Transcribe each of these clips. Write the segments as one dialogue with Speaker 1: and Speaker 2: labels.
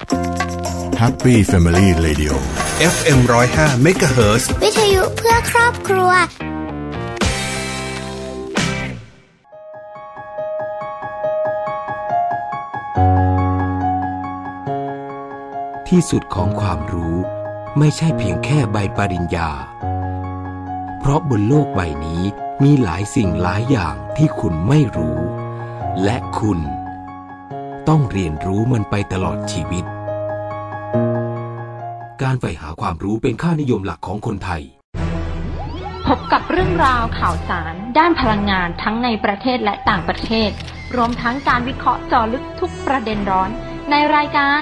Speaker 1: Happy Family Radio
Speaker 2: FM 105 MHz
Speaker 3: วิทยุเพื่อครอบครัว
Speaker 4: ที่สุดของความรู้ไม่ใช่เพียงแค่ใบปริญญา เพราะบนโลกใบนี้มีหลายสิ่งหลายอย่างที่คุณไม่รู้ และคุณ ต้องเรียนรู้มันไปตลอดชีวิต การใฝ่หาความรู้เป็นค่านิยมหลักของคนไทย
Speaker 5: พบกับเรื่องราวข่าวสาร ด้านพลังงานทั้งในประเทศและต่างประเทศ รวมทั้งการวิเคราะห์เจาะลึกทุกประเด็นร้อน ในรายการ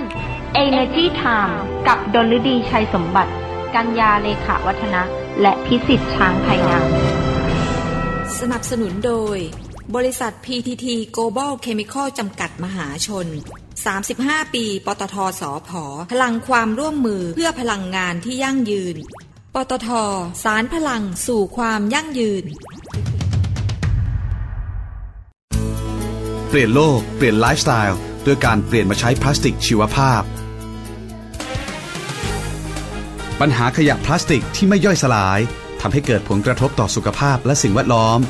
Speaker 5: Energy Time กับดลฤดีชัยสมบัติ กัญญาเลขาวัฒนะ และพิสิทธิ์ช้างไทยงาม
Speaker 6: สนับสนุนโดย บริษัท PTT Global Chemical จำกัดมหาชน 35 ปี ปตทสอพอพลังความร่วมมือเพื่อพลังงานที่ยั่งยืน ปตท. สานพลังสู่ความยั่งยืน
Speaker 2: เปลี่ยนโลก เปลี่ยนไลฟ์สไตล์ด้วยการเปลี่ยนมาใช้พลาสติกชีวภาพ ปัญหาขยะพลาสติกที่ไม่ย่อยสลายทำให้เกิดผลกระทบต่อสุขภาพและสิ่งแวดล้อม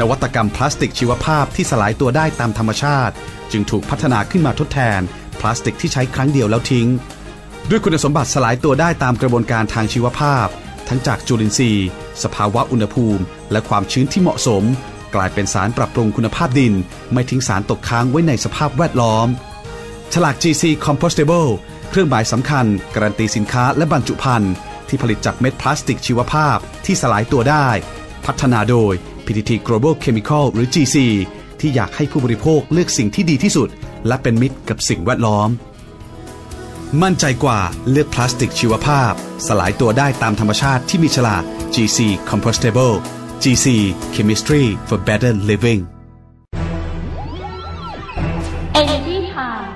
Speaker 2: นวัตกรรมพลาสติกชีวภาพที่สลายตัวได้ตามธรรมชาติ จึงถูกพัฒนาขึ้นมาทดแทน พลาสติกที่ใช้ครั้งเดียวแล้วทิ้ง ด้วยคุณสมบัติสลายตัวได้ตามกระบวนการทางชีวภาพ ทั้งจากจุลินทรีย์ สภาวะอุณหภูมิ และความชื้นที่เหมาะสม กลายเป็นสารปรับปรุงคุณภาพดิน ไม่ทิ้งสารตกค้างไว้ในสภาพแวดล้อม ฉลาก GC Compostable เครื่องหมายสำคัญ การันตีสินค้าและบรรจุภัณฑ์ที่ผลิตจากเม็ดพลาสติกชีวภาพที่สลายตัวได้ พัฒนาโดย PTT Global Chemical หรือ GC ที่อยากให้ผู้บริโภคเลือกสิ่งที่ดีที่สุด และเป็นมิตรกับสิ่งแวดล้อม มั่นใจกว่าเลือกพลาสติกชีวภาพ สลายตัวได้ตามธรรมชาติที่มีฉลาก GC Compostable GC Chemistry for Better Living
Speaker 5: Energy Time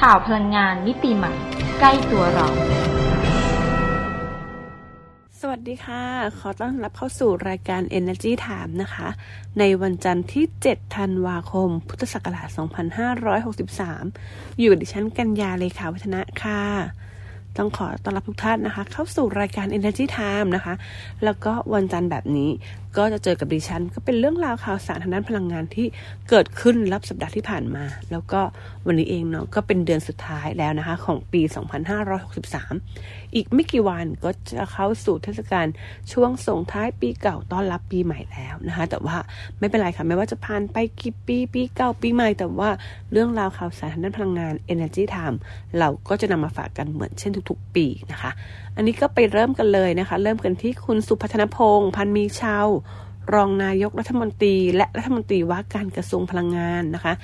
Speaker 5: ข่าวพลังงานมิติใหม่ ใกล้ตัวเรา
Speaker 7: สวัสดีค่ะ ขอต้อนรับเข้าสู่รายการ Energy Time นะคะ ในวันจันทร์ที่ 7 ธันวาคม พุทธศักราช 2563 อยู่กับดิฉันกัญญาเลขาวัฒนะค่ะ ต้องขอต้อนรับทุกท่านนะคะ เข้าสู่รายการ Energy Time นะคะ แล้วก็วันจันทร์แบบนี้ ก็จะเจอกับดิฉัน ก็เป็นเรื่องราวข่าวสารทางด้านพลังงานที่เกิดขึ้นรับสัปดาห์ที่ผ่านมา แล้วก็วันนี้เองเนาะก็เป็นเดือนสุดท้ายแล้วนะคะ ของปี 2563 อีกไม่กี่วันก็จะเข้าสู่เทศกาลช่วงส่งท้ายปีเก่าต้อนรับปีใหม่แล้วนะคะ แต่ว่าไม่เป็นไรค่ะไม่ว่าจะผ่านไปกี่ปีปีเก่าปีใหม่แต่ว่าเรื่องราวข่าวสารทางด้านพลังงาน Energy Time เราก็จะนำมาฝากกันเหมือนเช่นทุก ๆ ปีนะคะ อันนี้ก็ไปเริ่มกันเลยนะคะ เริ่มกันที่คุณสุพัฒนพงศ์พันมีชาว รองนายกรัฐมนตรี และรัฐมนตรีว่าการกระทรวงพลังงานนะคะ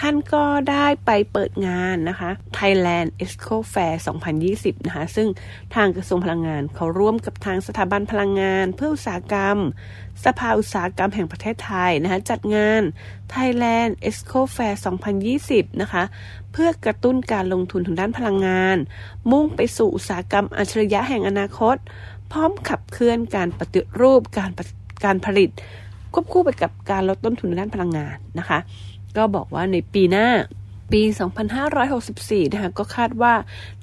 Speaker 7: ท่านก็ได้ไปเปิดงานนะคะ Thailand Expo Fair 2020 นะคะ ซึ่งทางกระทรวงพลังงานเขาร่วมกับทางสถาบันพลังงาน เพื่ออุตสาหกรรม สภาอุตสาหกรรมแห่งประเทศไทยนะคะ จัดงาน Thailand Expo Fair 2020 นะคะ เพื่อกระตุ้นการลงทุนทางด้านพลังงาน มุ่งไปสู่อุตสาหกรรมอัจฉริยะแห่งอนาคต พร้อมขับเคลื่อนการปฏิรูปการปฏิ การผลิต ควบคู่ไปกับการลดต้นทุนด้านพลังงานนะคะ ก็บอกว่าในปีหน้าปี 2564 นะคะ ก็คาดว่า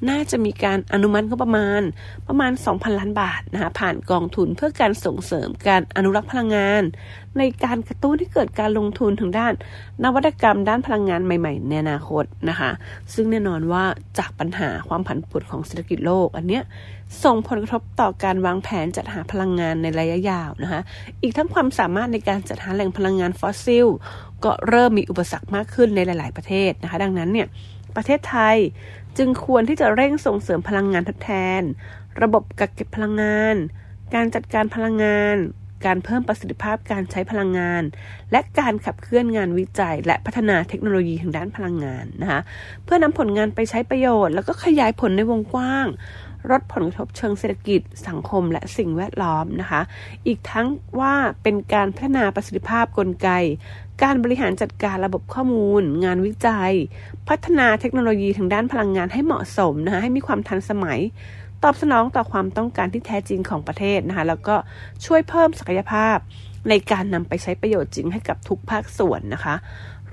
Speaker 7: น่าจะมีการอนุมัติงบประมาณประมาณ 2,000 ล้านบาทนะคะ ผ่านกองทุนเพื่อการส่งเสริมการอนุรักษ์พลังงาน ในการกระตุ้นให้เกิดการลงทุนทางด้าน นวัตกรรมด้านพลังงานใหม่ ๆ ในอนาคตนะคะ ซึ่งแน่นอนว่าจากปัญหาความผันผวนของเศรษฐกิจโลก อันเนี้ยส่งผลกระทบต่อการวางแผนจัดหาพลังงานในระยะยาวนะคะ อีกทั้งความสามารถในการจัดหาแหล่งพลังงานฟอสซิล ก็เริ่มมีอุปสรรคมากขึ้นในหลาย ๆ ประเทศนะคะ ดังนั้นเนี่ยประเทศไทยจึงควรที่จะเร่งส่งเสริมพลังงานทดแทน ระบบกักเก็บพลังงาน การจัดการพลังงาน การเพิ่มประสิทธิภาพการใช้พลังงาน และการขับเคลื่อนงานวิจัย และพัฒนาเทคโนโลยีทางด้านพลังงานนะคะเพื่อนำผลงานไปใช้ประโยชน์ แล้วก็ขยายผลในวงกว้างลดผลกระทบเชิงเศรษฐกิจ สังคม และสิ่งแวดล้อมนะคะ อีกทั้งว่าเป็นการพัฒนาประสิทธิภาพกลไก การบริหารจัดการระบบข้อมูล งานวิจัย พัฒนาเทคโนโลยีทางด้านพลังงานให้เหมาะสมนะคะให้มีความทันสมัย ตอบสนองต่อความต้องการที่แท้จริงของประเทศนะคะแล้วก็ช่วยเพิ่มศักยภาพในการนำไปใช้ประโยชน์จริงให้กับทุกภาคส่วนนะคะ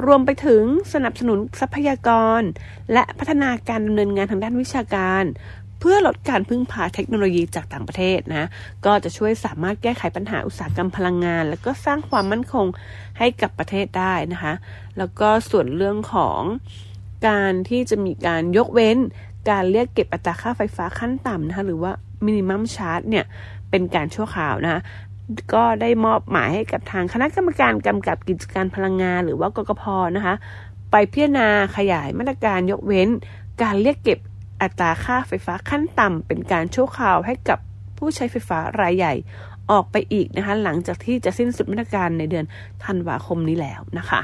Speaker 7: รวมไปถึงสนับสนุนทรัพยากร และพัฒนาการดำเนินงานทางด้านวิชาการ เพื่อลดการพึ่งพาเทคโนโลยีจากต่างประเทศนะก็จะช่วยสามารถแก้ไขปัญหาอุตสาหกรรมพลังงาน แล้วก็สร้างความมั่นคงให้กับประเทศได้นะคะ แล้วก็ส่วนเรื่องของการที่จะมีการยกเว้น การเรียกเก็บอัตราค่าไฟฟ้าขั้นต่ำนะคะหรือว่ามินิมัมชาร์จเนี่ยเป็นการชั่วคราวนะคะก็ได้มอบหมายให้กับทางคณะกรรมการกำกับกิจการพลังงานหรือว่ากกพนะคะไปพิจารณาขยายมาตรการยกเว้น การเรียกเก็บอัตราค่าไฟฟ้าขั้นต่ำเป็นการชั่วคราวให้กับผู้ใช้ไฟฟ้ารายใหญ่ออกไปอีกนะคะหลังจากที่จะสิ้นสุดมาตรการในเดือนธันวาคมนี้แล้วนะคะ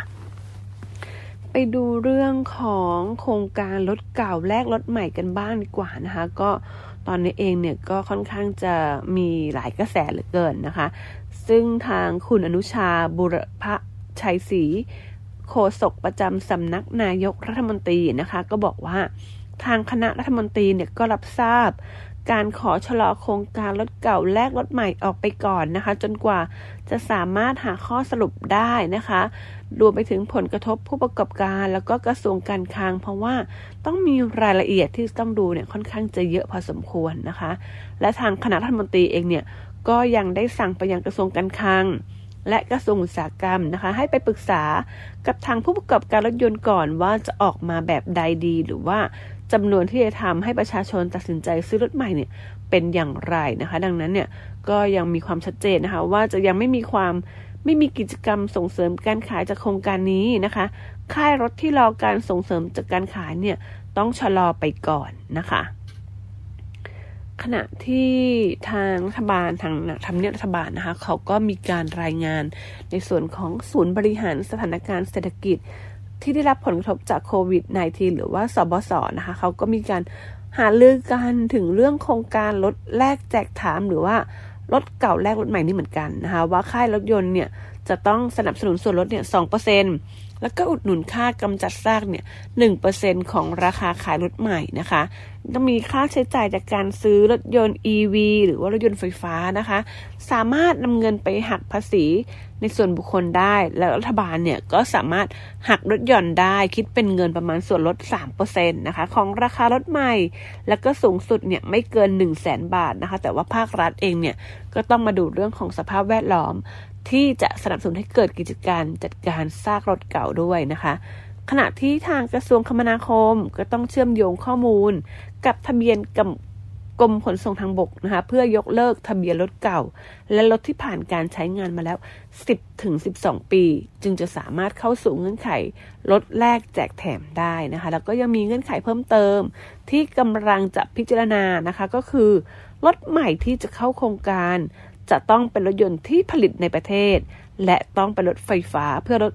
Speaker 7: ไปดูเรื่องของโครงการรถเก่าแลกรถใหม่กันบ้างดีกว่านะคะ ก็ตอนนี้เองเนี่ยก็ค่อนข้างจะมีหลายกระแสเหลือเกินนะคะ ซึ่งทางคุณอนุชาบุรพชัยศรีโฆษกประจำสำนักนายกรัฐมนตรีนะคะ ก็บอกว่าทางคณะรัฐมนตรีเนี่ยก็รับทราบ การขอชะลอโครงการรถเก่าแลกรถใหม่ออกไปก่อนนะคะ จนกว่าจะสามารถหาข้อสรุปได้นะคะ รวมไปถึงผลกระทบผู้ประกอบการ แล้วก็กระทรวงการคลัง เพราะว่าต้องมีรายละเอียดที่ต้องดูเนี่ยค่อนข้างจะเยอะพอสมควรนะคะ และทางคณะรัฐมนตรีเองเนี่ยก็ยังได้สั่งไปยังกระทรวงการคลังและกระทรวงอุตสาหกรรมนะคะ ให้ไปปรึกษากับทางผู้ประกอบการรถยนต์ก่อนว่าจะออกมาแบบใดดี หรือว่า จำนวนที่จะทำให้ประชาชนตัดสินใจซื้อรถใหม่เนี่ยเป็นอย่างไรนะคะ ดังนั้นเนี่ยก็ยังมีความชัดเจนนะคะ ว่าจะยังไม่มีความไม่มีกิจกรรมส่งเสริมการขายจากโครงการนี้นะคะ ค่ายรถที่รอการส่งเสริมจากการขายเนี่ยต้องชะลอไปก่อนนะคะ ขณะที่ทางรัฐบาลทางทำเนียบรัฐบาลนะคะ เขาก็มีการรายงานในส่วนของศูนย์บริหารสถานการณ์เศรษฐกิจ ที่ได้รับผลกระทบจากโควิด -19 หรือว่าสบศนะคะเขาก็มีการหาลือกันถึงเรื่องโครงการลดแลกแจกถามหรือว่ารถเก่าแลกรถใหม่นี่เหมือนกันนะคะว่าค่ายรถยนต์เนี่ยจะต้องสนับสนุนส่วนลดเนี่ยสองเปอร์เซ็นแล้วก็อุดหนุนค่ากำจัดซากเนี่ยหนึ่งเปอร์เซ็นของราคาขายรถใหม่นะคะ ต้องมีค่าใช้จ่ายจากการซื้อรถยนต์ EV หรือว่ารถยนต์ไฟฟ้านะคะ สามารถนำเงินไปหักภาษี ในส่วนบุคคลได้ แล้วรัฐบาลเนี่ยก็สามารถหักลดหย่อนได้ คิดเป็นเงินประมาณส่วนลด 3%นะคะ ของราคารถใหม่ แล้วก็สูงสุดเนี่ยไม่เกิน 1 0 0 0 0แบาทนะคะ แต่ว่าภาครัฐเองเนี่ยก็ต้องมาดูเรื่องของสภาพแวดล้อม ที่จะสนับสนุนให้เกิดกิจการจัดการซากรถเก่าด้วยนะคะขณะที่ทางกระทรวงคมนาคมก็ต้องเชื่อมโยงข้อมูล กับทะเบียนกับ กรมขนส่งทางบกนะคะเพื่อยกเลิกทะเบียนรถเก่า และรถที่ผ่านการใช้งานมาแล้ว 10ถึง12 ปี จึงจะสามารถเข้าสู่เงื่อนไขลดแลกแจกแถมได้นะคะ แล้วก็ยังมีเงื่อนไขเพิ่มเติม ที่กำลังจะพิจารณานะคะก็คือรถใหม่ที่จะเข้าโครงการ จะต้องเป็นรถยนต์ที่ผลิตในประเทศ และต้องเป็นรถไฟฟ้าเพื่อลด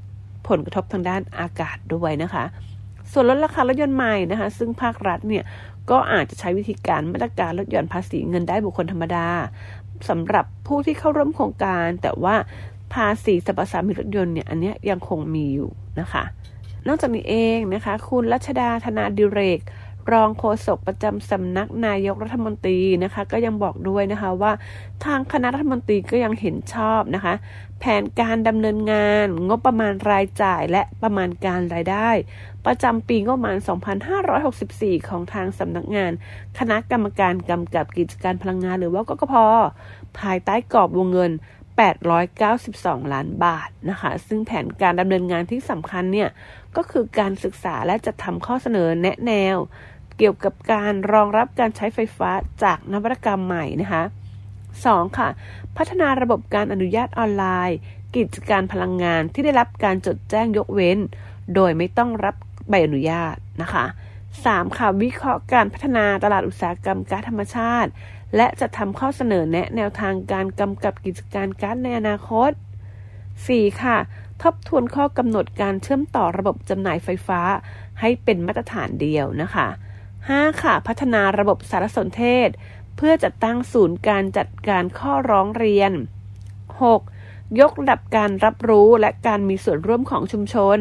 Speaker 7: ผลกระทบทางด้านอากาศด้วยนะคะ ส่วนลดราคารถยนต์ใหม่นะคะ ซึ่งภาครัฐเนี่ย ก็อาจจะใช้วิธีการมาตรการลดหย่อนภาษีเงินได้บุคคลธรรมดาสำหรับผู้ที่เข้าร่วมโครงการ แต่ว่าภาษีสรรพสามิตรถยนต์เนี่ยอันนี้ยังคงมีอยู่นะคะ นอกจากนี้เองนะคะ คุณรัชดาธนาดิเรก รองโฆษกประจำสำนักนายกรัฐมนตรีนะคะ ก็ยังบอกด้วยนะคะว่าทางคณะรัฐมนตรีก็ยังเห็นชอบนะคะ แผนการดำเนินงาน งบประมาณรายจ่ายและประมาณการรายได้ ประจำปีงบประมาณ 2564 ของทางสำนักงาน คณะกรรมการกำกับกิจการพลังงานหรือว่ากกพภายใต้กรอบวงเงิน 892 ล้านบาทนะคะ ซึ่งแผนการดำเนินงานที่สำคัญเนี่ย ก็คือการศึกษาและจะทำข้อเสนอแนะแนว เกี่ยวกับการรองรับการใช้ไฟฟ้าจากนวัตกรรมใหม่นะคะ 2. ค่ะ พัฒนาระบบการอนุญาตออนไลน์ กิจการพลังงานที่ได้รับการจดแจ้งยกเว้น โดยไม่ต้องรับ ใบอนุญาตนะคะ 3. ค่ะวิเคราะห์การพัฒนาตลาดอุตสาหกรรมก๊าซธรรมชาติ และจะทำข้อเสนอแนะแนวทางการกำกับกิจการก๊าซในอนาคต 4. ค่ะ ทบทวนข้อกำหนดการเชื่อมต่อระบบจำหน่ายไฟฟ้า ให้เป็นมาตรฐานเดียวนะคะ 5. ค่ะ พัฒนาระบบสารสนเทศ เพื่อจัดตั้งศูนย์การจัดการข้อร้องเรียน 6. ยกระดับการรับรู้และการมีส่วนร่วมของชุมชน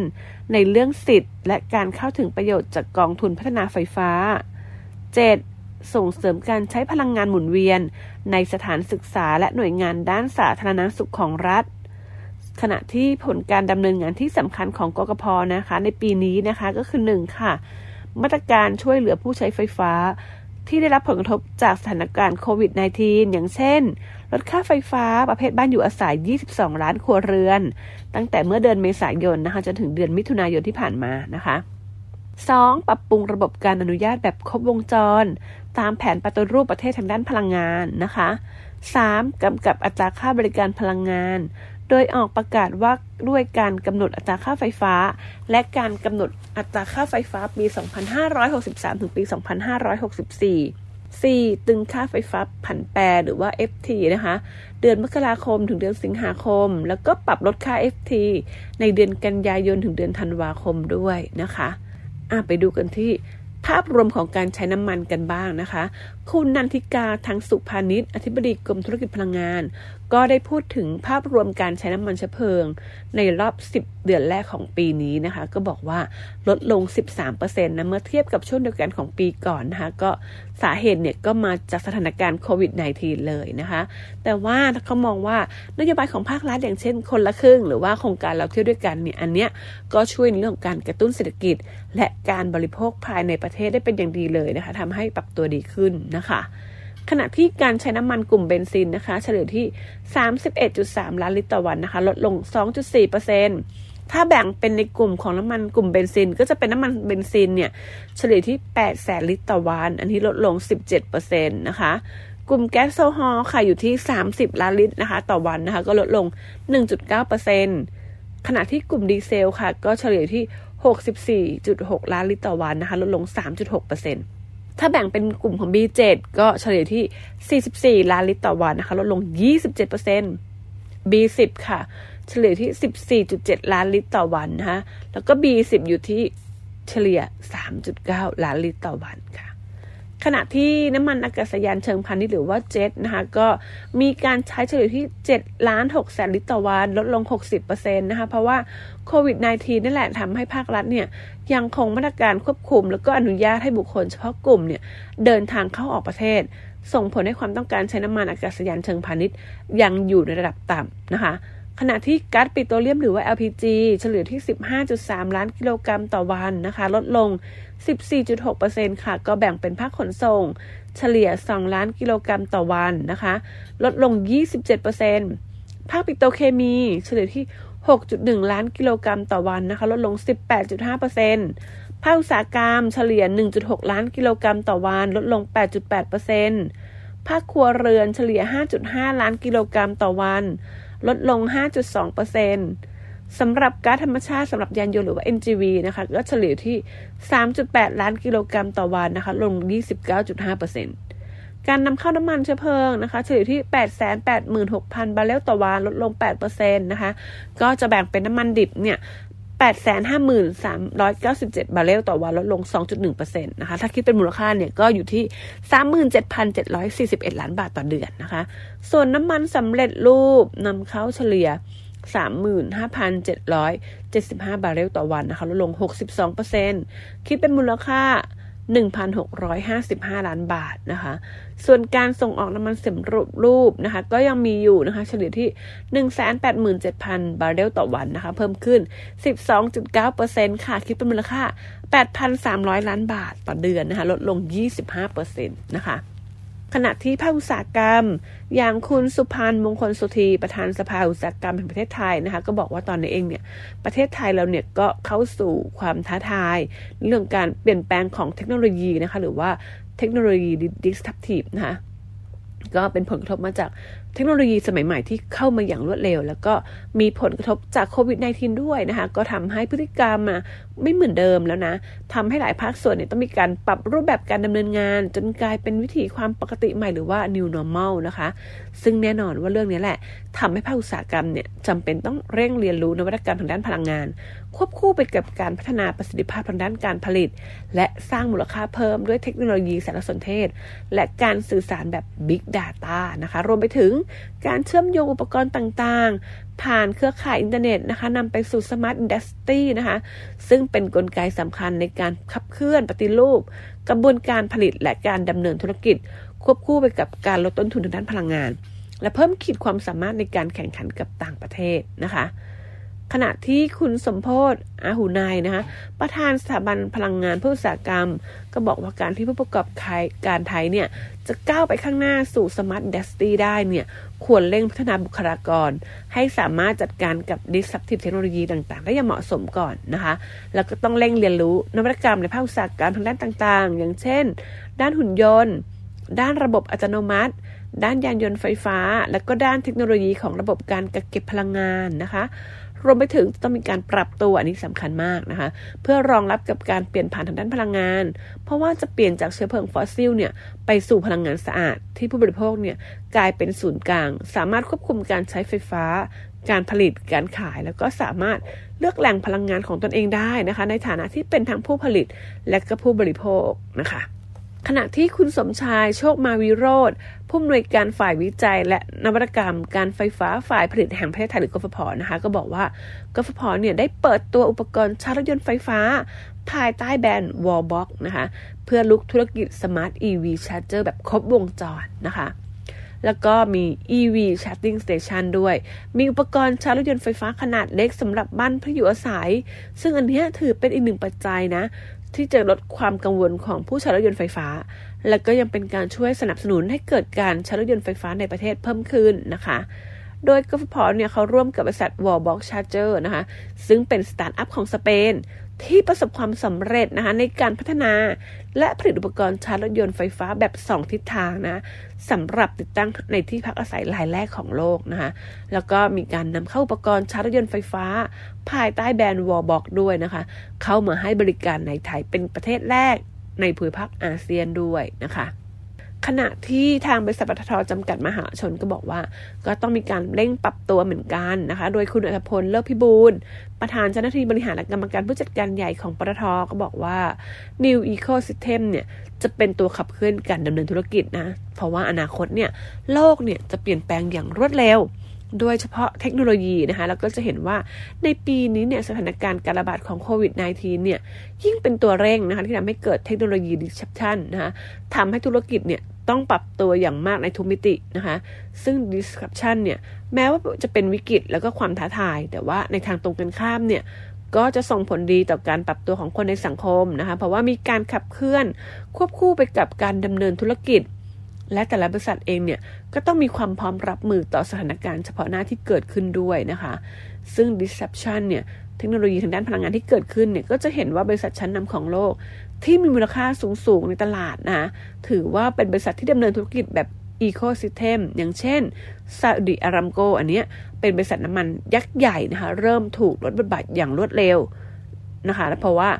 Speaker 7: ในเรื่องสิทธิ์ และการเข้าถึงประโยชน์จากกองทุนพัฒนาไฟฟ้า 7. ส่งเสริมการใช้พลังงานหมุนเวียน ในสถานศึกษาและหน่วยงานด้านสาธารณสุขของรัฐ ขณะที่ผลการดำเนินงานที่สำคัญของกกพนะคะ ในปีนี้นะคะก็คือหนึ่งค่ะ มาตรการช่วยเหลือผู้ใช้ไฟฟ้าที่ได้รับผลกระทบจากสถานการณ์โควิด -19 อย่างเช่น ลดค่าไฟฟ้าประเภทบ้านอยู่อาศัย 22 ล้านครัวเรือน ตั้งแต่เมื่อเดือนเมษายนนะคะจนถึงเดือนมิถุนายนที่ผ่านมานะคะ 2. ปรับปรุงระบบการอนุญาตแบบครบวงจร ตามแผนปฏิรูปประเทศทางด้านพลังงานนะคะ 3. กำกับอัตราค่าบริการพลังงาน โดยออกประกาศว่าด้วยการกำหนดอัตราค่าไฟฟ้า และการกำหนดอัตราค่าไฟฟ้าปี 2563 ถึงปี 2564 4. ตึงค่าไฟฟ้าผันแปรหรือว่า FT นะคะ เดือนมกราคมถึงเดือนสิงหาคม แล้วก็ปรับลดค่า FT ในเดือนกันยายนถึงเดือนธันวาคมด้วยนะคะอะไปดูกันที่ภาพรวมของการใช้น้ำมันกันบ้างนะคะ คุณนันทิกาทางสุพาณิชย์อธิบดีกรมธุรกิจพลังงาน ก็ได้พูดถึงภาพรวมการใช้น้ำมันเชื้อเพลิง ในรอบ 10 เดือนแรกของปีนี้นะคะ ก็บอกว่าลดลง 13%นะเมื่อเทียบกับช่วงเดียวกันของปีก่อนนะคะก็สาเหตุเนี่ยก็มาจากสถานการณ์โควิด -19 เลยนะคะ แต่ว่าเขามองว่านโยบายของภาครัฐอย่างเช่น คนละครึ่ง หรือว่าโครงการเราเที่ยวด้วยกันเนี่ยอันเนี้ยก็ช่วยในเรื่องของการกระตุ้นเศรษฐกิจ และการบริโภคภายในประเทศได้เป็นอย่างดีเลยนะคะทำให้ปรับตัวดีขึ้นนะคะ ขณะที่การใช้น้ำมันกลุ่มเบนซินนะคะ เฉลี่ยที่ 31.3 ล้านลิตรต่อวันนะคะ ลดลง 2.4%ถ้าแบ่งเป็นในกลุ่มของน้ำมันกลุ่มเบนซิน ก็จะเป็นน้ำมันเบนซินเนี่ยเฉลี่ยที่ 8 แสนลิตรต่อวัน อันนี้ลดลง 17%นะคะกลุ่มแก๊สโซฮอล์ค่ะอยู่ที่ 30 ล้านลิตรนะคะ ต่อวันนะคะ ก็ลดลง 1.9%ขณะที่กลุ่มดีเซลค่ะ ก็เฉลี่ยที่ 64.6 ล้านลิตรต่อวันนะคะ ลดลง 3.6% ถ้าแบ่งเป็นกลุ่มของ B7 ก็เฉลี่ยที่ 44 ล้านลิตรต่อวันนะคะลดลง 27% B10 ค่ะ เฉลี่ยที่ 14.7 ล้านลิตรต่อวันนะคะแล้วก็ B10 อยู่ที่เฉลี่ย 3.9 ล้านลิตรต่อวันค่ะ ขณะที่น้ำมันอากาศยานเชิงพาณิชย์หรือว่าเจ็ตนะคะก็มีการใช้เฉลี่ยที่7ล้าน6แสนลิตรต่อวันลดลง 60%นะคะเพราะว่าโควิด -19 นั่นแหละทำให้ภาครัฐเนี่ยยังคงมาตรการควบคุม แล้วก็อนุญาตให้บุคคลเฉพาะกลุ่มเนี่ยเดินทางเข้าออกประเทศ ส่งผลให้ความต้องการใช้น้ำมันอากาศยานเชิงพาณิชย์ยังอยู่ในระดับต่ำนะคะ ขณะที่ก๊าซปิโตรเลียมหรือว่า LPG เฉลี่ยที่ 15.3 ล้านกิโลกรัมต่อวันนะคะ ลดลง 14.6%ค่ะ ก็แบ่งเป็นภาคขนส่ง เฉลี่ย 2 ล้านกิโลกรัมต่อวันนะคะ ลดลง 27%ภาคปิโตรเคมี เฉลี่ยที่ 6.1 ล้านกิโลกรัมต่อวันนะคะ ลดลง 18.5%ภาคอุตสาหกรรม เฉลี่ย 1.6 ล้านกิโลกรัมต่อวัน ลดลง 8.8%ภาคครัวเรือนเฉลี่ย 5.5 ล้านกิโลกรัมต่อวัน ลดลง 5.2%สำหรับก๊าซธรรมชาติสำหรับยานยนต์หรือว่า NGV นะคะ ก็เฉลี่ยที่ 3.8 ล้านกิโลกรัมต่อวันนะคะ ลง 29.5%การนำเข้าน้ำมันเชื้อเพลิงนะคะ เฉลี่ยที่ 886,000 บาร์เรลต่อวันลดลง 8%นะคะ ก็จะแบ่งเป็นน้ำมันดิบเนี่ย 853,97 บาร์เรลต่อวันลดลง 2.1%นะคะ ถ้าคิดเป็นมูลค่าเนี่ยก็อยู่ที่ 37,741 ล้านบาทต่อเดือนนะคะ ส่วนน้ำมันสำเร็จรูปนำเข้าเฉลี่ย 35,775 บาร์เรลต่อวันนะคะ ลดลง 62%คิดเป็นมูลค่า 1,655 ล้านบาทนะคะ ส่วนการส่งออกน้ำมันเสำเร็จรูปนะคะ ก็ยังมีอยู่นะคะ เฉลี่ยที่ 187,000 บาร์เรลต่อวันนะคะ เพิ่มขึ้น 12.9%ค่ะ คิดเป็นมูลค่า 8,300 ล้านบาทต่อเดือนนะคะ ลดลง 25%นะคะ ขณะที่ภาคอุตสาหกรรม อย่างคุณสุพันธ์มงคลสุธีประธานสภาอุตสาหกรรมแห่งประเทศไทยนะคะ ก็บอกว่าตอนนี้เองเนี่ยประเทศไทยเราเนี่ยก็เข้าสู่ความท้าทาย เรื่องการเปลี่ยนแปลงของเทคโนโลยีนะคะ หรือว่าเทคโนโลยี disruptive นะคะก็เป็นผลกระทบมาจาก เทคโนโลยีสมัยใหม่ที่เข้ามาอย่างรวดเร็ว แล้วก็มีผลกระทบจากโควิด -19 ด้วยนะคะ ก็ทำให้พฤติกรรมไม่เหมือนเดิมแล้วนะทำให้หลายภาคส่วนเนี่ยต้องมีการปรับรูปแบบการดำเนินงาน จนกลายเป็นวิถีความปกติใหม่หรือว่า new normal นะคะ ซึ่งแน่นอนว่าเรื่องนี้แหละทำให้ภาคอุตสาหกรรมเนี่ยจำเป็นต้องเร่งเรียนรู้นวัตกรรมทางด้านพลังงาน ควบคู่ไปกับการพัฒนาประสิทธิภาพทางด้านการผลิต และสร้างมูลค่าเพิ่มด้วยเทคโนโลยีสารสนเทศ และการสื่อสารแบบ Big Data นะคะ รวมไปถึงการเชื่อมโยงอุปกรณ์ต่างๆ ผ่านเครือข่ายอินเทอร์เน็ตนะคะนำไปสู่ Smart Industry นะคะซึ่งเป็นนกลไกสำคัญในการขับเคลื่อนปฏิรูป กระบวนการผลิตและการดำเนินธุรกิจ ควบคู่ไปกับการลดต้นทุนทางด้านพลังงาน และเพิ่มขีดความสามารถในการแข่งขันกับต่างประเทศนะคะ ขณะที่คุณสมโพศอาหูนายนะคะประธานสถาบันพลังงานเพื่ออุตสาหกรรม ก็บอกว่าการที่ผู้ประกอบการไทยเนี่ยจะก้าวไปข้างหน้าสู่ smart industry ได้เนี่ยควรเร่งพัฒนาบุคลากร ให้สามารถจัดการกับ disruptive technology ต่างๆ ได้อย่างเหมาะสมก่อนนะคะ แล้วก็ต้องเร่งเรียนรู้นวัตกรรมในภาคอุตสาหกรรมทางด้านต่างๆ อย่างเช่น ด้านหุ่นยนต์ ด้านระบบอัตโนมัติ ด้านยานยนต์ไฟฟ้า และก็ด้านเทคโนโลยีของระบบการกักเก็บพลังงานนะคะ รวมไปถึงต้องมีการปรับตัวอันนี้สำคัญมากนะคะ เพื่อรองรับกับการเปลี่ยนผ่านทางด้านพลังงาน เพราะว่าจะเปลี่ยนจากเชื้อเพลิงฟอสซิลเนี่ยไปสู่พลังงานสะอาด ที่ผู้บริโภคเนี่ยกลายเป็นศูนย์กลาง สามารถควบคุมการใช้ไฟฟ้า การผลิตการขายแล้วก็สามารถเลือกแหล่งพลังงานของตนเองได้นะคะ ในฐานะที่เป็นทั้งผู้ผลิตและก็ผู้บริโภคนะคะ ขณะที่คุณสมชายโชคมาวิโรจน์ผู้อำนวยการฝ่ายวิจัย และนวัตกรรม การไฟฟ้าฝ่ายผลิตแห่งประเทศไทยหรือกฟผนะคะก็บอกว่ากฟผเนี่ยได้เปิดตัวอุปกรณ์ชาร์จรถยนต์ไฟฟ้า ภายใต้แบรนด์ Wallbox นะคะเพื่อลุกธุรกิจ Smart EV Charger แบบครบวงจรนะคะแล้วก็มี EV Charging Station ด้วย มีอุปกรณ์ชาร์จรถยนต์ไฟฟ้าขนาดเล็กสำหรับบ้านผู้อยู่อาศัย ซึ่งอันนี้ถือเป็นอีกหนึ่งปัจจัยนะ ที่จะลดความกังวลของผู้ใช้รถยนต์ไฟฟ้า และก็ยังเป็นการช่วยสนับสนุนให้เกิดการใช้รถยนต์ไฟฟ้าในประเทศเพิ่มขึ้นนะคะ โดยกฟผเนี่ยเขาร่วมกับบริษัท Wallbox Charger นะคะ ซึ่งเป็นสตาร์ทอัพของสเปน ที่ประสบความสำเร็จนะคะในการพัฒนา และผลิตอุปกรณ์ชาร์จรถยนต์ไฟฟ้าแบบ 2 ทิศทางนะสำหรับติดตั้งในที่พักอาศัยรายแรกของโลกนะคะแล้วก็มีการนำเข้าอุปกรณ์ชาร์จรถยนต์ไฟฟ้า ภายใต้แบรนด์ Wallbox ด้วยนะคะ เข้ามาให้บริการในไทยเป็นประเทศแรกในภูมิภาคอาเซียนด้วยนะคะ ขณะที่ทางบริษัทปตทจำกัดมหาชนก็บอกว่า ก็ต้องมีการเร่งปรับตัวเหมือนกันนะคะ โดยคุณอัธพลเลิศพิบูลประธานเจ้าหน้าที่บริหารและกรรมการผู้จัดการใหญ่ของปตทก็บอกว่า New Ecosystem เนี่ยจะเป็นตัวขับเคลื่อนการดำเนินธุรกิจนะ เพราะว่าอนาคตเนี่ยโลกเนี่ยจะเปลี่ยนแปลงอย่างรวดเร็วโดยเฉพาะเทคโนโลยีนะคะแล้วก็จะเห็นว่าในปีนี้เนี่ยสถานการณ์การระบาดของโควิด -19 เนี่ยยิ่งเป็นตัวเร่งนะคะที่ทำให้เกิดเทคโนโลยี disruption นะคะทำให้ธุรกิจเนี่ย ต้องปรับตัวอย่างมากในทุกมิตินะคะ ซึ่ง disruption เนี่ย แม้ว่าจะเป็นวิกฤตแล้วก็ความท้าทาย แต่ว่าในทางตรงกันข้ามเนี่ย ก็จะส่งผลดีต่อการปรับตัวของคนในสังคมนะคะ เพราะว่ามีการขับเคลื่อนควบคู่ไปกับการดำเนินธุรกิจ และแต่ละบริษัทเองเนี่ย ก็ต้องมีความพร้อมรับมือต่อสถานการณ์เฉพาะหน้าที่เกิดขึ้นด้วยนะคะ ซึ่ง disruption เนี่ยเทคโนโลยีทางด้านพลังงานที่เกิดขึ้นเนี่ยก็จะเห็นว่าบริษัทชั้นนำของโลก ที่มีมูลค่าสูงสูงในตลาดนะถือว่าเป็นบริษัทที่ดำเนินธุรกิจแบบ ecosystem อย่างเช่น Saudi Aramco อันนี้เป็นบริษัทน้ำมันยักษ์ใหญ่นะคะเริ่มถูกลดบทบาทอย่างรวดเร็วนะคะเพราะว่า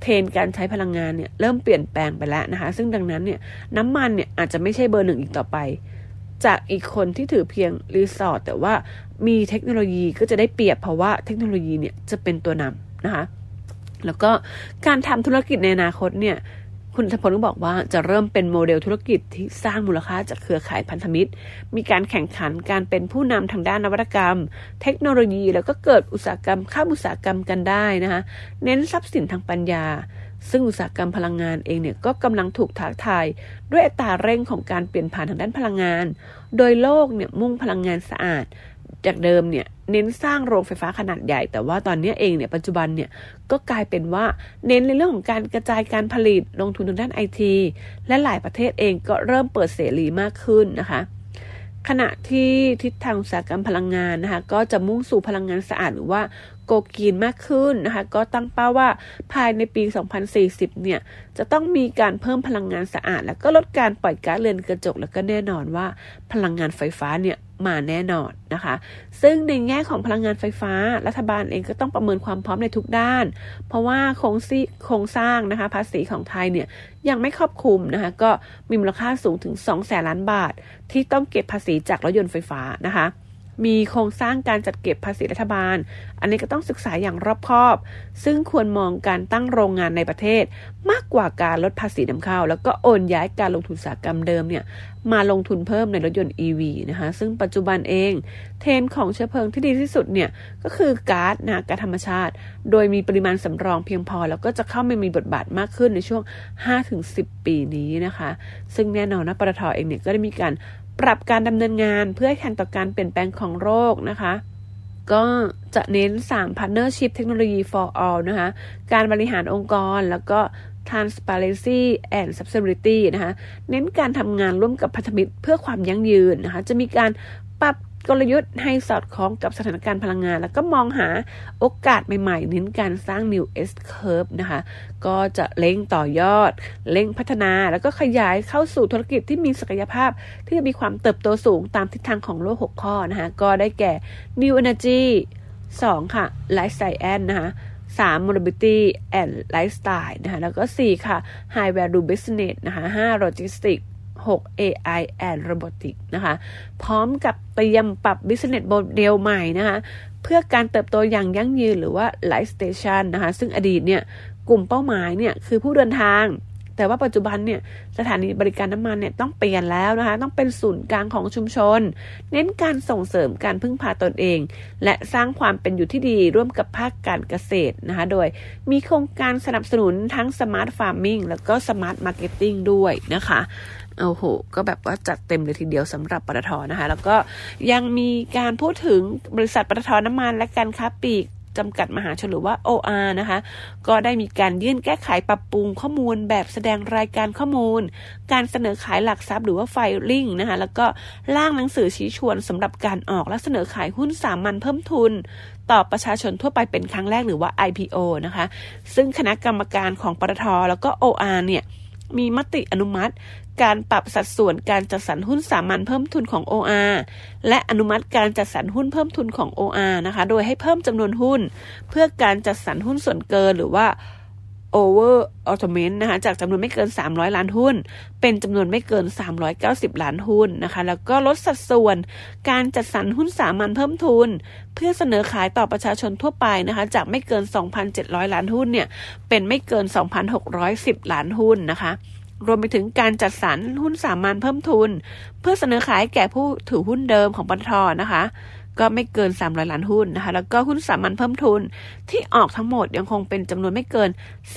Speaker 7: เทรนด์การใช้พลังงานเนี่ยเริ่มเปลี่ยนแปลงไปแล้วนะคะ ซึ่งดังนั้นเนี่ยน้ำมันเนี่ยอาจจะไม่ใช่เบอร์หนึ่งอีกต่อไป จากอีกคนที่ถือเพียง resource แต่ว่ามีเทคโนโลยีก็จะได้เปรียบเพราะว่าเทคโนโลยีเนี่ยจะเป็นตัวนำนะคะ แล้วก็การทำธุรกิจในอนาคตเนี่ยคุณธพลก็บอกว่าจะเริ่มเป็นโมเดลธุรกิจที่สร้างมูลค่าจากเครือข่ายพันธมิตร มีการแข่งขันการเป็นผู้นำทางด้านนวัตกรรม เทคโนโลยี แล้วก็เกิดอุตสาหกรรมข้ามอุตสาหกรรมกันได้นะคะเน้นทรัพย์สินทางปัญญา ซึ่งอุตสาหกรรมพลังงานเองเนี่ยก็กำลังถูกท้าทาย ด้วยอัตราเร่งของการเปลี่ยนผ่านทางด้านพลังงาน โดยโลกเนี่ยมุ่งพลังงานสะอาด จากเดิมเนี่ยเน้นสร้างโรงไฟฟ้าขนาดใหญ่ แต่ว่าตอนนี้เองเนี่ยปัจจุบันเนี่ยก็กลายเป็นว่าเน้นในเรื่องของการกระจายการผลิตลงทุนทางด้านไอทีและหลายประเทศเองก็เริ่มเปิดเสรีมากขึ้นนะคะ ขณะที่ทิศทางอุตสาหกรรมพลังงานนะคะก็จะมุ่งสู่พลังงานสะอาดหรือว่าโกกีนมากขึ้นนะคะก็ตั้งเป้าว่าภายในปี 2040 เนี่ยจะต้องมีการเพิ่มพลังงานสะอาด แล้วก็ลดการปล่อยก๊าซเรือนกระจกแล้วก็แน่นอนว่าพลังงานไฟฟ้าเนี่ย มาแน่นอนนะคะ ซึ่งในแง่ของพลังงานไฟฟ้า รัฐบาลเองก็ต้องประเมินความพร้อมในทุกด้าน เพราะว่าโครงซีโครงสร้างนะคะ ภาษีของไทยเนี่ยยังไม่ครอบคลุมนะคะ ก็มีมูลค่าสูงถึง2แสนล้านบาท ที่ต้องเก็บภาษีจากรถยนต์ไฟฟ้านะคะ มีโครงสร้างการจัดเก็บภาษีรัฐบาล อันนี้ก็ต้องศึกษาอย่างรอบคอบ ซึ่งควรมองการตั้งโรงงานในประเทศ มากกว่าการลดภาษีนำเข้า แล้วก็โอนย้ายการลงทุนอุตสาหกรรมเดิมเนี่ยมาลงทุนเพิ่มในรถยนต์ EV นะคะ ซึ่งปัจจุบันเอง เทรนของเชื้อเพลิงที่ดีที่สุดเนี่ยก็คือก๊าซนะก๊าซธรรมชาติ โดยมีปริมาณสำรองเพียงพอ แล้วก็จะเข้ามามีบทบาทมากขึ้นในช่วง 5-10 ปีนี้นะคะ ซึ่งแน่นอนนะปตทเองเนี่ยก็ได้มีการ ปรับการดำเนินงานเพื่อแข่งต่อการเปลี่ยนแปลงของโรคนะคะ ก็จะเน้น 3 Partnership Technology for All นะคะ การบริหารองค์กรแล้วก็ transparency and sustainability นะคะ เน้นการทำงานร่วมกับพันธมิตรเพื่อความยั่งยืนนะคะ จะมีการปรับ กลยุทธ์ให้สอดคล้องกับสถานการณ์พลังงาน แล้วก็มองหาโอกาสใหม่ๆ เน้นการสร้าง new S curve นะคะ ก็จะเร่งต่อยอดเร่งพัฒนา แล้วก็ขยายเข้าสู่ธุรกิจที่มีศักยภาพ ที่จะมีความเติบโตสูงตามทิศทางของโลก 6 ข้อนะคะ ก็ได้แก่ new energy 2 ค่ะ life science นะคะ3 mobility and lifestyle นะคะ แล้วก็4ค่ะ high value business นะคะ5 logistics 6 AI and Robotics นะคะ พร้อมกับเตรียมปรับ Business Model ใหม่นะคะ เพื่อการเติบโตอย่างยั่งยืนหรือว่า Life Station นะคะ ซึ่งอดีตเนี่ย กลุ่มเป้าหมายเนี่ย คือผู้เดินทาง แต่ว่าปัจจุบันเนี่ยสถานีบริการน้ำมันเนี่ยต้องเปลี่ยนแล้วนะคะ ต้องเป็นศูนย์กลางของชุมชน เน้นการส่งเสริมการพึ่งพาตนเอง และสร้างความเป็นอยู่ที่ดีร่วมกับภาคการเกษตรนะคะ โดยมีโครงการสนับสนุนทั้ง Smart Farming แล้วก็ Smart Marketing ด้วยนะคะโอ้โห ก็แบบว่าจัดเต็มเลยทีเดียวสำหรับปตทนะคะ แล้วก็ยังมีการพูดถึงบริษัทปตทน้ำมันและการค้าปลีก จำกัดมหาชนหรือว่า OR นะคะ ก็ได้มีการยื่นแก้ไขปรับปรุงข้อมูลแบบแสดงรายการข้อมูล การเสนอขายหลักทรัพย์หรือว่าไฟลิ่งนะคะแล้วก็ร่างหนังสือชี้ชวนสำหรับการออกและเสนอขายหุ้นสามัญเพิ่มทุน ต่อประชาชนทั่วไปเป็นครั้งแรกหรือว่า IPO นะคะ ซึ่งคณะกรรมการของปตทแล้วก็ OR เนี่ยมีมติอนุมัติ การปรับสัดส่วนการจัดสรรหุ้นสามัญเพิ่มทุนของ OR และอนุมัติการจัดสรรหุ้นเพิ่มทุนของ OR นะคะ โดยให้เพิ่มจำนวนหุ้น เพื่อการจัดสรรหุ้นส่วนเกินหรือว่า over automate นะคะจากจำนวนไม่เกิน 300 ล้านหุ้น เป็นจำนวนไม่เกิน 390 ล้านหุ้นนะคะ แล้วก็ลดสัดส่วนการจัดสรรหุ้นสามัญเพิ่มทุน เพื่อเสนอขายต่อประชาชนทั่วไปนะคะ จากไม่เกิน 2,700 ล้านหุ้นเนี่ย เป็นไม่เกิน 2,610 ล้านหุ้นนะคะ รวมไปถึงการจัดสรรหุ้นสามัญเพิ่มทุน เพื่อเสนอขายแก่ผู้ถือหุ้นเดิมของปตทนะคะ ก็ไม่เกิน 300 ล้านหุ้นนะคะ แล้วก็หุ้นสามัญเพิ่มทุนที่ออกทั้งหมดยังคงเป็นจำนวนไม่เกิน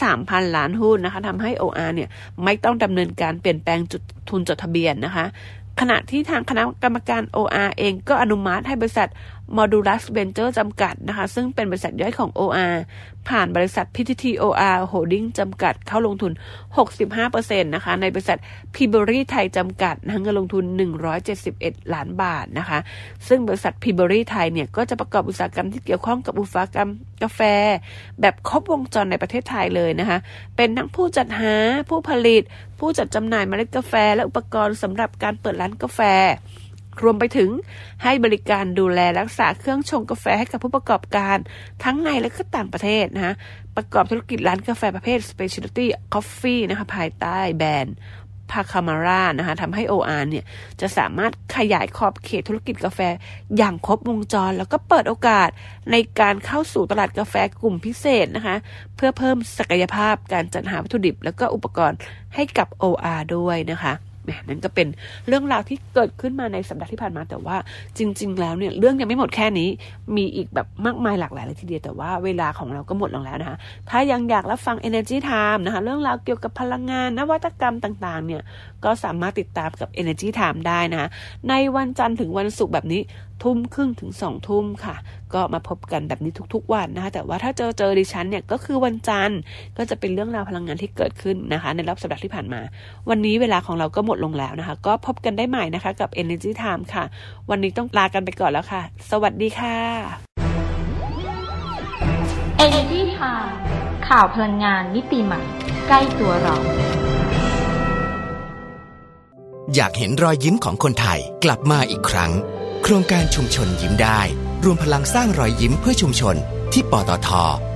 Speaker 7: 3,000 ล้านหุ้นนะคะทำให้ OR เนี่ยไม่ต้องดำเนินการเปลี่ยนแปลงจุดทุนจดทะเบียนนะคะขณะที่ทางคณะกรรมการ OR เองก็อนุมัติให้บริษัท Modulus Venture จำกัดนะคะ ซึ่งเป็นบริษัทย่อยของ OR ผ่านบริษัท PTT OR Holding จำกัดเข้าลงทุน 65%นะคะ ในบริษัท p i b r y ไทยจำกัดนะเงินลงทุน 171 ล้านบาทนะคะ ซึ่งบริษัท p i b r y ไทยเนี่ยก็จะประกอบอุตสาหกรรมที่เกี่ยวข้องกับอุตสาหกรรมกาแฟ แบบครบวงจรในประเทศไทยเลยนะคะ เป็นทั้งผู้จัดหาผู้ผลิต ผู้จัดจำหน่ายเมล็ดกาแฟ และอุปกรณ์สำหรับการเปิดร้านกาแฟ รวมไปถึงให้บริการดูแลรักษาเครื่องชงกาแฟให้กับผู้ประกอบการ ทั้งในและก็ต่างประเทศนะคะประกอบธุรกิจร้านกาแฟประเภท Specialty Coffee นะคะภายใต้แบรนด์พาคามาร่านะคะทำให้ OR เนี่ยจะสามารถขยายขอบเขตธุรกิจกาแฟอย่างครบวงจร แล้วก็เปิดโอกาสในการเข้าสู่ตลาดกาแฟกลุ่มพิเศษนะคะ เพื่อเพิ่มศักยภาพการจัดหาวัตถุดิบ แล้วก็อุปกรณ์ให้กับ OR ด้วยนะคะ แหมนั่นก็เป็นเรื่องราวที่เกิดขึ้นมาในสัปดาห์ที่ผ่านมา แต่ว่าจริง ๆ แล้วเนี่ยเรื่องยังไม่หมดแค่นี้ มีอีกแบบมากมายหลากหลายเลยทีเดียวแต่ว่าเวลาของเราก็หมดลงแล้วนะคะถ้ายังอยากรับฟัง Energy Time นะคะเรื่องราวเกี่ยวกับพลังงานนวัตกรรมต่างๆ เนี่ยก็สามารถติดตามกับ Energy Time ได้นะะในวันจันทร์ถึงวันศุกร์แบบนี้ทุ่มครึ่งถึงสองทุ่มค่ะ ก็มาพบกันแบบนี้ทุกๆวันนะคะ แต่ว่าถ้าเจอเจอดิฉันเนี่ยก็คือวันจันทร์ก็จะเป็นเรื่องราวพลังงานที่เกิดขึ้นนะคะ ในรอบสัปดาห์ที่ผ่านมา วันนี้เวลาของเราก็หมดลงแล้วนะคะ ก็พบกันได้ใหม่นะคะกับ Energy Time ค่ะ วันนี้ต้องลากันไปก่อนแล้วค่ะ สวัสดีค่ะ
Speaker 5: Energy Time ข่าวพลังงานมิติใหม่ ใกล้ตัวเรา
Speaker 1: อยากเห็นรอยยิ้มของคนไทยกลับมาอีกครั้ง โครงการชุมชนยิ้มได้ รวมพลังสร้างรอยยิ้มเพื่อชุมชน ที่ปตท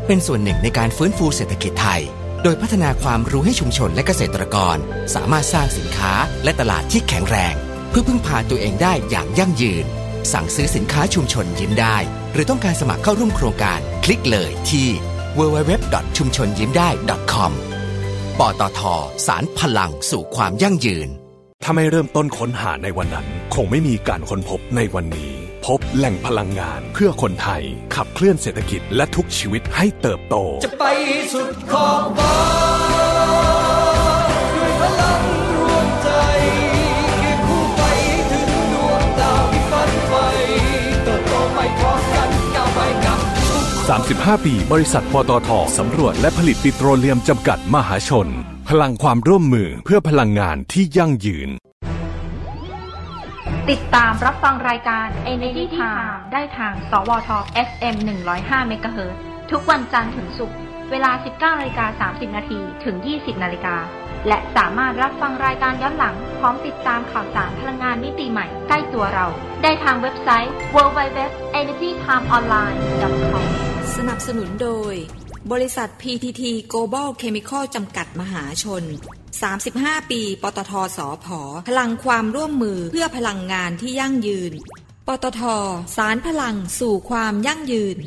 Speaker 1: เป็นส่วนหนึ่งในการฟื้นฟูเศรษฐกิจไทย โดยพัฒนาความรู้ให้ชุมชนและเกษตรกร สามารถสร้างสินค้าและตลาดที่แข็งแรง เพื่อพึ่งพาตัวเองได้อย่างยั่งยืน สั่งซื้อสินค้าชุมชนยิ้มได้ หรือต้องการสมัครเข้าร่วมโครงการคลิกเลยที่ www. ชุมชนยิ้มได้ .com ปตทสารพลังสู่ความยั่งยืน
Speaker 8: ถ้าไม่เริ่มต้นค้นหาในวันนั้น คงไม่มีการค้นพบในวันนี้ พบแหล่งพลังงานเพื่อคนไทย ขับเคลื่อนเศรษฐกิจและทุกชีวิตให้เติบโต
Speaker 9: จะไปสุดขอบฟ้า
Speaker 8: 35 ปี บริษัทปตทสำรวจและผลิตปิโตรเลียมจำกัดมหาชน พลังความร่วมมือเพื่อพลังงานที่ยั่งยืน
Speaker 5: ติดตามรับฟังรายการ Energy Time ได้ทาง สวท FM 105 MHz ทุกวันจันทร์ถึงศุกร์เวลา 19นาฬิกา30 นาทีถึง 20นาฬิกาและสามารถรับฟังรายการย้อนหลัง พร้อมติดตามข่าวสารพลังงานมิติใหม่ใกล้ตัวเรา ได้ทางเว็บไซต์ www.energytimeonline.com
Speaker 6: สนับสนุนโดย บริษัท PTT Global Chemical จำกัดมหาชน 35 ปี ปตทสอพอพลังความร่วมมือเพื่อพลังงานที่ยั่งยืน ปตทสารพลังสู่ความยั่งยืน